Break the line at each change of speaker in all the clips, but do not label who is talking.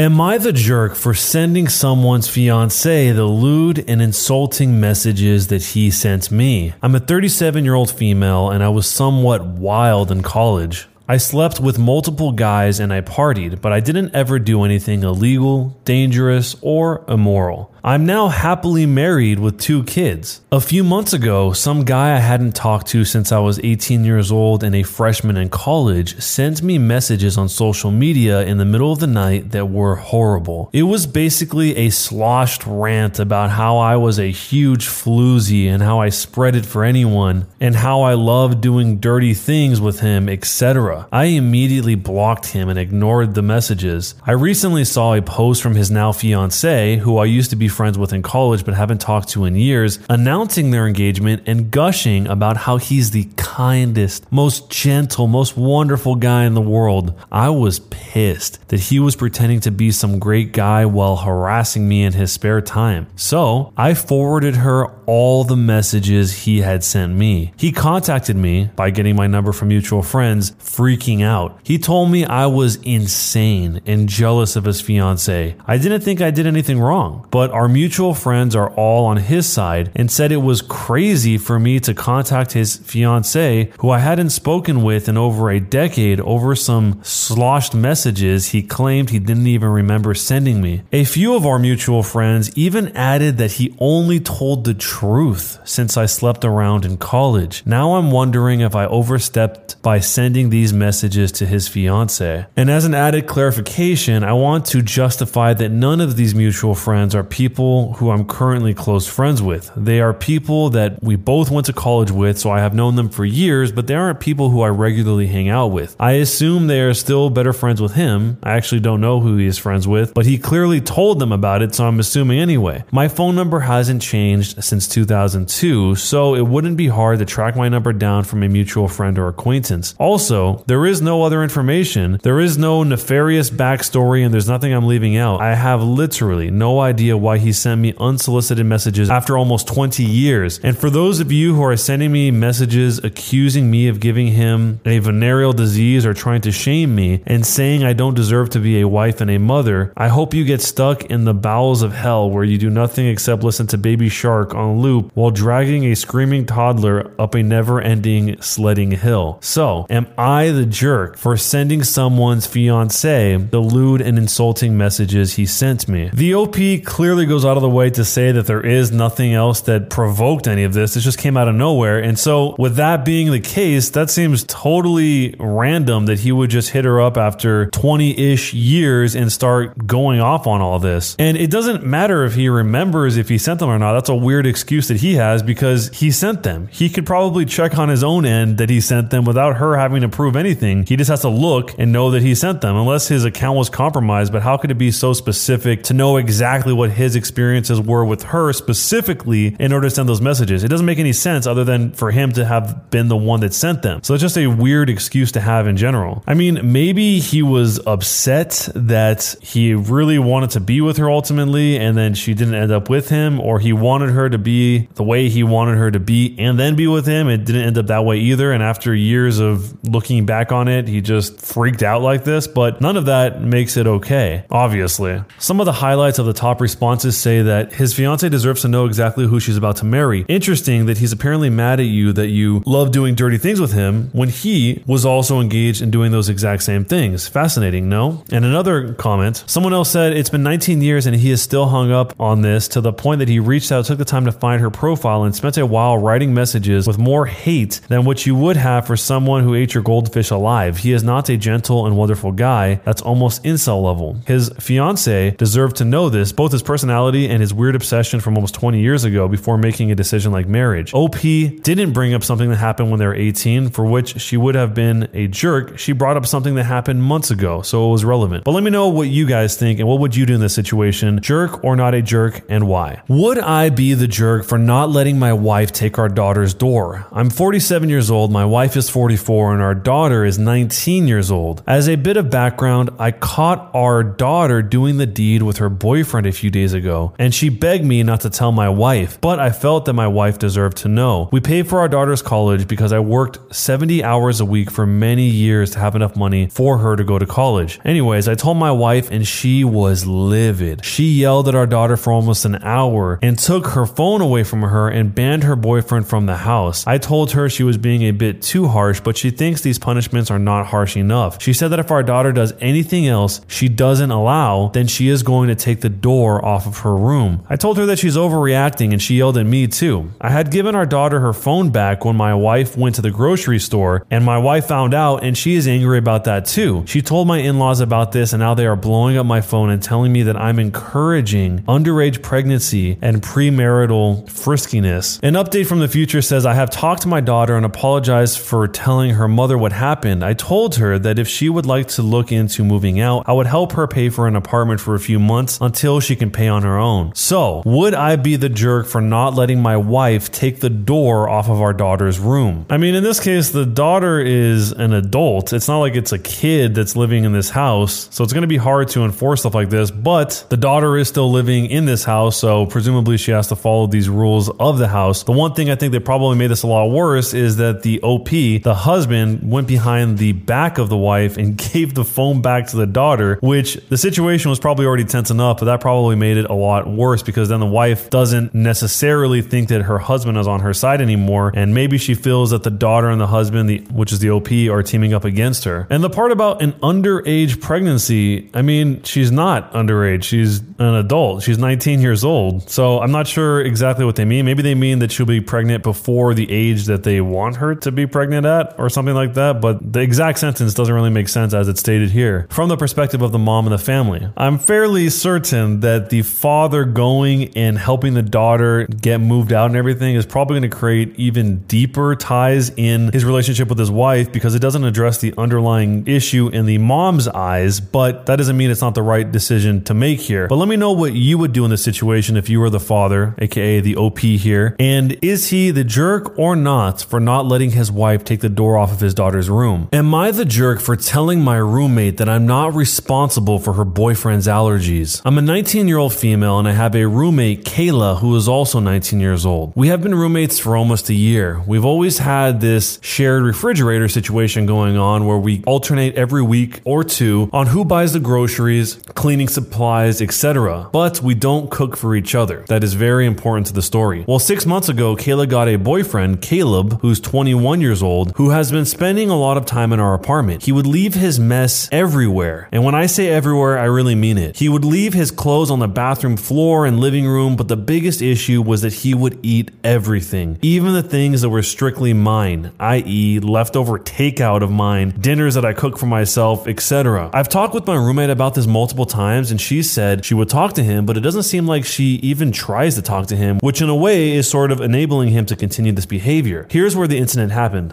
Am I the jerk for sending someone's fiance the lewd and insulting messages that he sent me? I'm a 37 year old female and I was somewhat wild in college. I slept with multiple guys and I partied, but I didn't ever do anything illegal, dangerous, or immoral. I'm now happily married with two kids. A few months ago, some guy I hadn't talked to since I was 18 years old and a freshman in college sent me messages on social media in the middle of the night that were horrible. It was basically a sloshed rant about how I was a huge floozy and how I spread it for anyone and how I loved doing dirty things with him, etc. I immediately blocked him and ignored the messages. I recently saw a post from his now fiance, who I used to be friends with in college but haven't talked to in years, announcing their engagement and gushing about how he's the kindest, most gentle, most wonderful guy in the world. I was pissed that he was pretending to be some great guy while harassing me in his spare time. So I forwarded her all the messages he had sent me. He contacted me by getting my number from mutual friends, freaking out. He told me I was insane and jealous of his fiance. I didn't think I did anything wrong, but our mutual friends are all on his side and said it was crazy for me to contact his fiance, who I hadn't spoken with in over a decade, over some sloshed messages he claimed he didn't even remember sending me. A few of our mutual friends even added that he only told the truth since I slept around in college. Now I'm wondering if I overstepped by sending these messages to his fiance. And as an added clarification, I want to justify that none of these mutual friends are people who I'm currently close friends with. They are people that we both went to college with, so I have known them for years, but they aren't people who I regularly hang out with. I assume they are still better friends with him. I actually don't know who he is friends with, but he clearly told them about it, so I'm assuming anyway. My phone number hasn't changed since 2002, so it wouldn't be hard to track my number down from a mutual friend or acquaintance. Also, there is no other information, there is no nefarious backstory, and there's nothing I'm leaving out. I have literally no idea why he sent me unsolicited messages after almost 20 years. And for those of you who are sending me messages accusing me of giving him a venereal disease or trying to shame me and saying I don't deserve to be a wife and a mother, I hope you get stuck in the bowels of hell where you do nothing except listen to Baby Shark on loop while dragging a screaming toddler up a never ending sledding hill. So, am I the jerk for sending someone's fiance the lewd and insulting messages he sent me? The OP clearly goes out of the way to say that there is nothing else that provoked any of this. It just came out of nowhere. And so, with that being the case, that seems totally random that he would just hit her up after 20 ish years and start going off on all this. And it doesn't matter if he remembers if he sent them or not. That's a weird excuse that he has because he sent them. He could probably check on his own end that he sent them without her having to prove anything. He just has to look and know that he sent them, unless his account was compromised. But how could it be so specific to know exactly what his experiences were with her specifically in order to send those messages? It doesn't make any sense other than for him to have been the one that sent them. So it's just a weird excuse to have in general. I mean, maybe he was upset that he really wanted to be with her ultimately and then she didn't end up with him, or he wanted her to be the way he wanted her to be and then be with him. It didn't end up that way either. And after years of looking back on it, he just freaked out like this. But none of that makes it okay, obviously. Some of the highlights of the top responses say that his fiance deserves to know exactly who she's about to marry. Interesting that he's apparently mad at you that you love doing dirty things with him when he was also engaged in doing those exact same things. Fascinating, no? And another comment someone else said it's been 19 years and he is still hung up on this to the point that he reached out, took the time to find her profile, and spent a while writing messages with more hate than what you would have for someone who ate your goldfish alive. He is not a gentle and wonderful guy. That's almost incel level. His fiance deserved to know this, both his personality and his weird obsession from almost 20 years ago before making a decision like marriage. OP didn't bring up something that happened when they were 18, for which she would have been a jerk. She brought up something that happened months ago, so it was relevant. But let me know what you guys think and what would you do in this situation? Jerk or not a jerk, and why? Would I be the jerk for not letting my wife take our daughter's door? I'm 47 years old, my wife is 44, and our daughter is 19 years old. As a bit of background, I caught our daughter doing the deed with her boyfriend a few days ago, and she begged me not to tell my wife, but I felt that my wife deserved to know. We paid for our daughter's college because I worked 70 hours a week for many years to have enough money for her to go to college. Anyways, I told my wife, and she was livid. She yelled at our daughter for almost an hour and took her phone away from her and banned her boyfriend from the house. I told her she was being a bit too harsh, but she thinks these punishments are not harsh enough. She said that if our daughter does anything else she doesn't allow, then she is going to take the door off of her room. I told her that she's overreacting and she yelled at me too. I had given our daughter her phone back when my wife went to the grocery store and my wife found out and she is angry about that too. She told my in laws about this and now they are blowing up my phone and telling me that I'm encouraging underage pregnancy and premarital friskiness. An update from the future says I have talked to my daughter and apologized for telling her mother what happened. I told her that if she would like to look into moving out, I would help her pay for an apartment for a few months until she can pay on her own. So, would I be the jerk for not letting my wife take the door off of our daughter's room? I mean, in this case, the daughter is an adult. It's not like it's a kid that's living in this house, so it's going to be hard to enforce stuff like this, but the daughter is still living in this house, so presumably she has to follow these rules of the house. The one thing I think that probably made this a lot worse is that the OP, the husband, went behind the back of the wife and gave the phone back to the daughter, which the situation was probably already tense enough, but that probably made it a lot worse because then the wife doesn't necessarily think that her husband is on her side anymore, and maybe she feels that the daughter and the husband, the, which is the OP, are teaming up against her. And the part about an underage pregnancy, I mean, she's not underage, she's an adult, she's 19 years old. So I'm not sure exactly what they mean. Maybe they mean that she'll be pregnant before the age that they want her to be pregnant at or something like that, but the exact sentence doesn't really make sense as it's stated here. From the perspective of the mom and the family, I'm fairly certain that the father going and helping the daughter get moved out and everything is probably going to create even deeper ties in his relationship with his wife because it doesn't address the underlying issue in the mom's eyes, but that doesn't mean it's not the right decision to make here. But let me know what you would do in this situation if you were the father, aka the OP here. And is he the jerk or not for not letting his wife take the door off of his daughter's room? Am I the jerk for telling my roommate that I'm not responsible for her boyfriend's allergies? I'm a 19 year old female and I have a roommate, Kayla, who is also 19 years old. We have been roommates for almost a year. We've always had this shared refrigerator situation going on where we alternate every week or two on who buys the groceries, cleaning supplies, etc. But we don't cook for each other. That is very important to the story. Well, six months ago, Kayla got a boyfriend, Caleb, who's 21 years old, who has been spending a lot of time in our apartment. He would leave his mess everywhere. And when I say everywhere, I really mean it. He would leave his clothes on the bathroom floor and living room, but the biggest issue was that he would eat everything, even the things that were strictly mine, i.e., leftover takeout of mine, dinners that I cook for myself, etc. I've talked with my roommate about this multiple times, and she said she would talk to him, but it doesn't seem like she even tries to talk to him, which in a way is sort of enabling him to continue this behavior. Here's where the incident happened.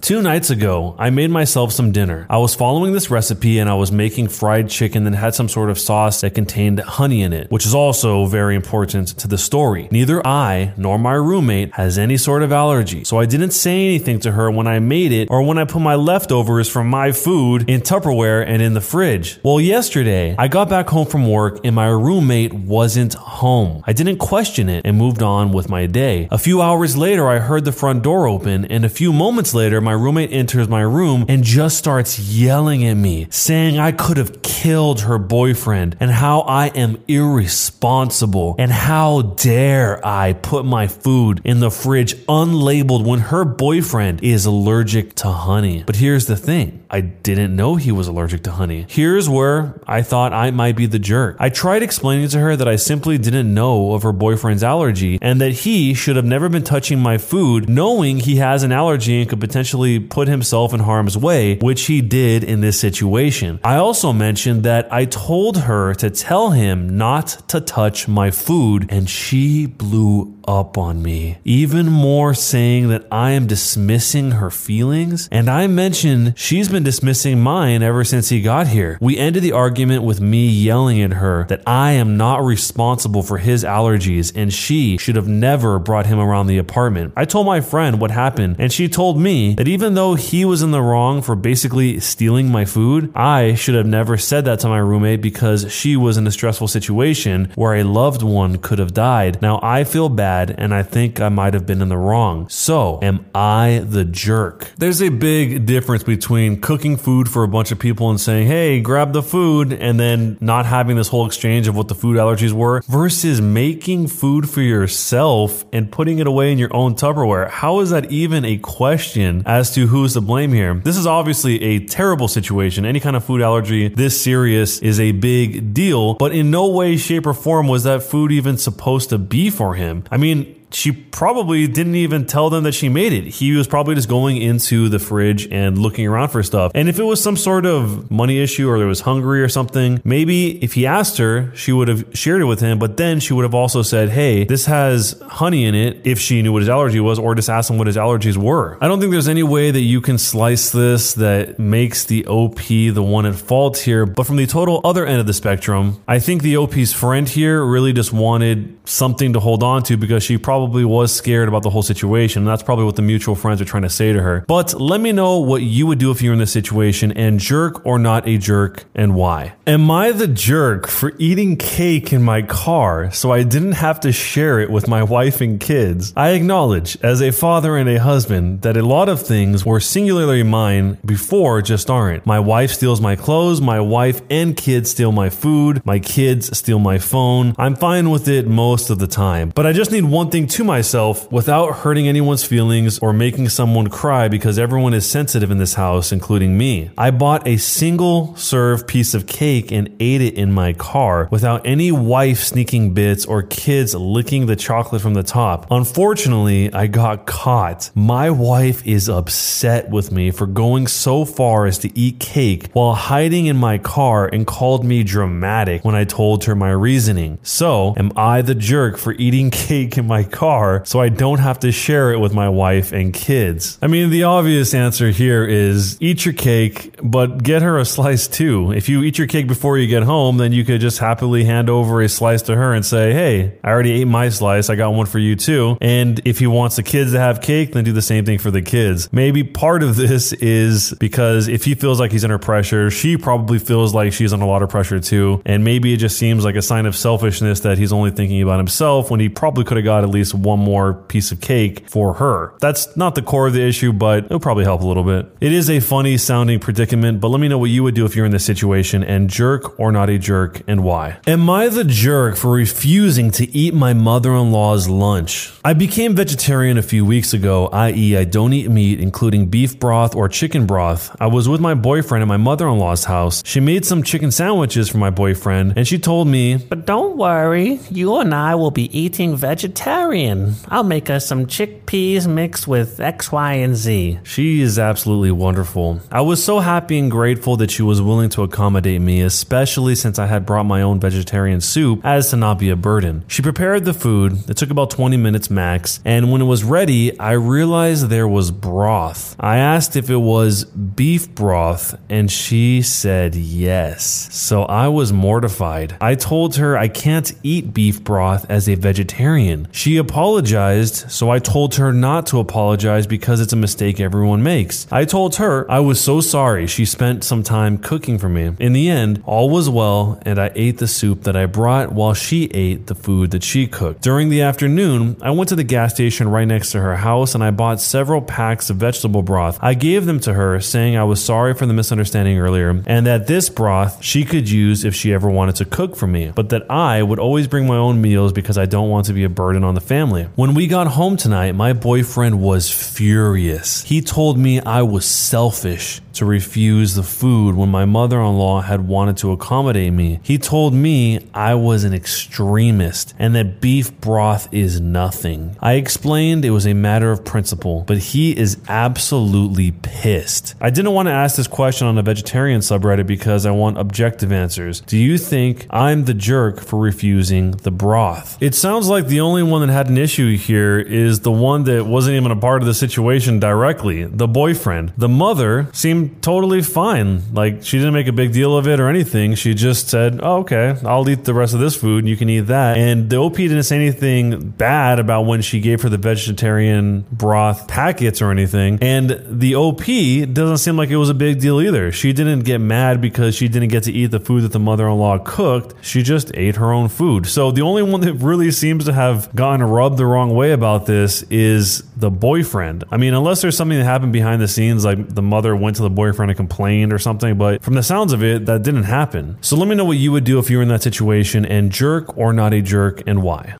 Two nights ago, I made myself some dinner. I was following this recipe and I was making fried chicken that had some sort of sauce that contained honey in it, which is also very important to the story. Neither I nor my roommate has any sort of allergy, so I didn't say anything to her when I made it or when I put my leftovers from my food in Tupperware and in the fridge. Well, yesterday, I got back home from work and my roommate wasn't home. I didn't question it and moved on with my day. A few hours later, I heard the front door open, and a few moments later, my roommate enters my room and just starts yelling at me, saying I could have killed her boyfriend and how I am irresponsible and how dare I put my food in the fridge unlabeled when her boyfriend is allergic to honey. But here's the thing. I didn't know he was allergic to honey. Here's where I thought I might be the jerk. I tried explaining to her that I simply didn't know of her boyfriend's allergy and that he should have never been touching my food knowing he has an allergy and could potentially put himself in harm's way, which he did in this situation. I also mentioned that I told her to tell him not to touch my food and she blew up on me. Even more saying that I am dismissing her feelings. And I mentioned she's been dismissing mine ever since he got here. We ended the argument with me yelling at her that I am not responsible for his allergies and she should have never brought him around the apartment. I told my friend what happened and she told me that even though he was in the wrong for basically stealing my food, I should have never said that to my roommate because she was in a stressful situation where a loved one could have died. Now I feel bad and I think I might have been in the wrong. So, am I the jerk? There's a big difference between cooking food for a bunch of people and saying, hey, grab the food, and then not having this whole exchange of what the food allergies were versus making food for yourself and putting it away in your own Tupperware. How is that even a question as to who's to blame here? This is obviously a terrible situation. Any kind of food allergy this serious is a big deal, but in no way, shape, or form was that food even supposed to be for him. I mean, mean, she probably didn't even tell them that she made it. He was probably just going into the fridge and looking around for stuff. And if it was some sort of money issue or there was hungry or something, maybe if he asked her, she would have shared it with him, but then she would have also said, Hey, this has honey in it if she knew what his allergy was, or just asked him what his allergies were. I don't think there's any way that you can slice this that makes the OP the one at fault here. But from the total other end of the spectrum, I think the OP's friend here really just wanted something to hold on to because she probably probably was scared about the whole situation. And that's probably what the mutual friends are trying to say to her. But let me know what you would do if you're in this situation and jerk or not a jerk and why. Am I the jerk for eating cake in my car so I didn't have to share it with my wife and kids? I acknowledge, as a father and a husband, that a lot of things were singularly mine before just aren't. My wife steals my clothes, my wife and kids steal my food, my kids steal my phone. I'm fine with it most of the time. But I just need one thing to myself without hurting anyone's feelings or making someone cry because everyone is sensitive in this house, including me. I bought a single serve piece of cake and ate it in my car without any wife sneaking bits or kids licking the chocolate from the top. Unfortunately, I got caught. My wife is upset with me for going so far as to eat cake while hiding in my car and called me dramatic when I told her my reasoning. So, am I the jerk for eating cake in my car? Car so I don't have to share it with my wife and kids? I mean, the obvious answer here is eat your cake, but get her a slice too. If you eat your cake before you get home, then you could just happily hand over a slice to her and say, Hey, I already ate my slice. I got one for you too. And if he wants the kids to have cake, then do the same thing for the kids. Maybe part of this is because if he feels like he's under pressure, she probably feels like she's under a lot of pressure too. And maybe it just seems like a sign of selfishness that he's only thinking about himself when he probably could have got at least one more piece of cake for her. That's not the core of the issue, but it'll probably help a little bit. It is a funny sounding predicament, but let me know what you would do if you're in this situation and jerk or not a jerk and why. Am I the jerk for refusing to eat my mother in law's lunch? I became vegetarian a few weeks ago, i.e., I don't eat meat, including beef broth or chicken broth. I was with my boyfriend at my mother in law's house. She made some chicken sandwiches for my boyfriend, and she told me,
But don't worry, you and I will be eating vegetarian vegetarian. I'll make us some chickpeas mixed with X, Y, and Z.
She is absolutely wonderful. I was so happy and grateful that she was willing to accommodate me, especially since I had brought my own vegetarian soup as to not be a burden. She prepared the food. It took about 20 minutes max, and when it was ready, I realized there was broth. I asked if it was beef broth, and she said yes. So I was mortified. I told her I can't eat beef broth as a vegetarian. She apologized, so I told her not to apologize because it's a mistake everyone makes. I told her I was so sorry she spent some time cooking for me. In the end, all was well, and I ate the soup that I brought while she ate the food that she cooked. During the afternoon, I went to the gas station right next to her house and I bought several packs of vegetable broth. I gave them to her, saying I was sorry for the misunderstanding earlier and that this broth she could use if she ever wanted to cook for me, but that I would always bring my own meals because I don't want to be a burden on the family. When we got home tonight, my boyfriend was furious. He told me I was selfish to refuse the food when my mother in law had wanted to accommodate me. He told me I was an extremist and that beef broth is nothing. I explained it was a matter of principle, but he is absolutely pissed. I didn't want to ask this question on a vegetarian subreddit because I want objective answers. Do you think I'm the jerk for refusing the broth? It sounds like the only one that had an issue here is the one that wasn't even a part of the situation directly the boyfriend. The mother seemed totally fine. Like, she didn't make a big deal of it or anything. She just said, Oh, okay, I'll eat the rest of this food and you can eat that. And the OP didn't say anything bad about when she gave her the vegetarian broth packets or anything. And the OP doesn't seem like it was a big deal either. She didn't get mad because she didn't get to eat the food that the mother in law cooked. She just ate her own food. So the only one that really seems to have gotten rubbed the wrong way about this is the boyfriend. I mean, unless there's something that happened behind the scenes, like the mother went to the boyfriend and complained or something, but from the sounds of it, that didn't happen. So let me know what you would do if you were in that situation and jerk or not a jerk and why.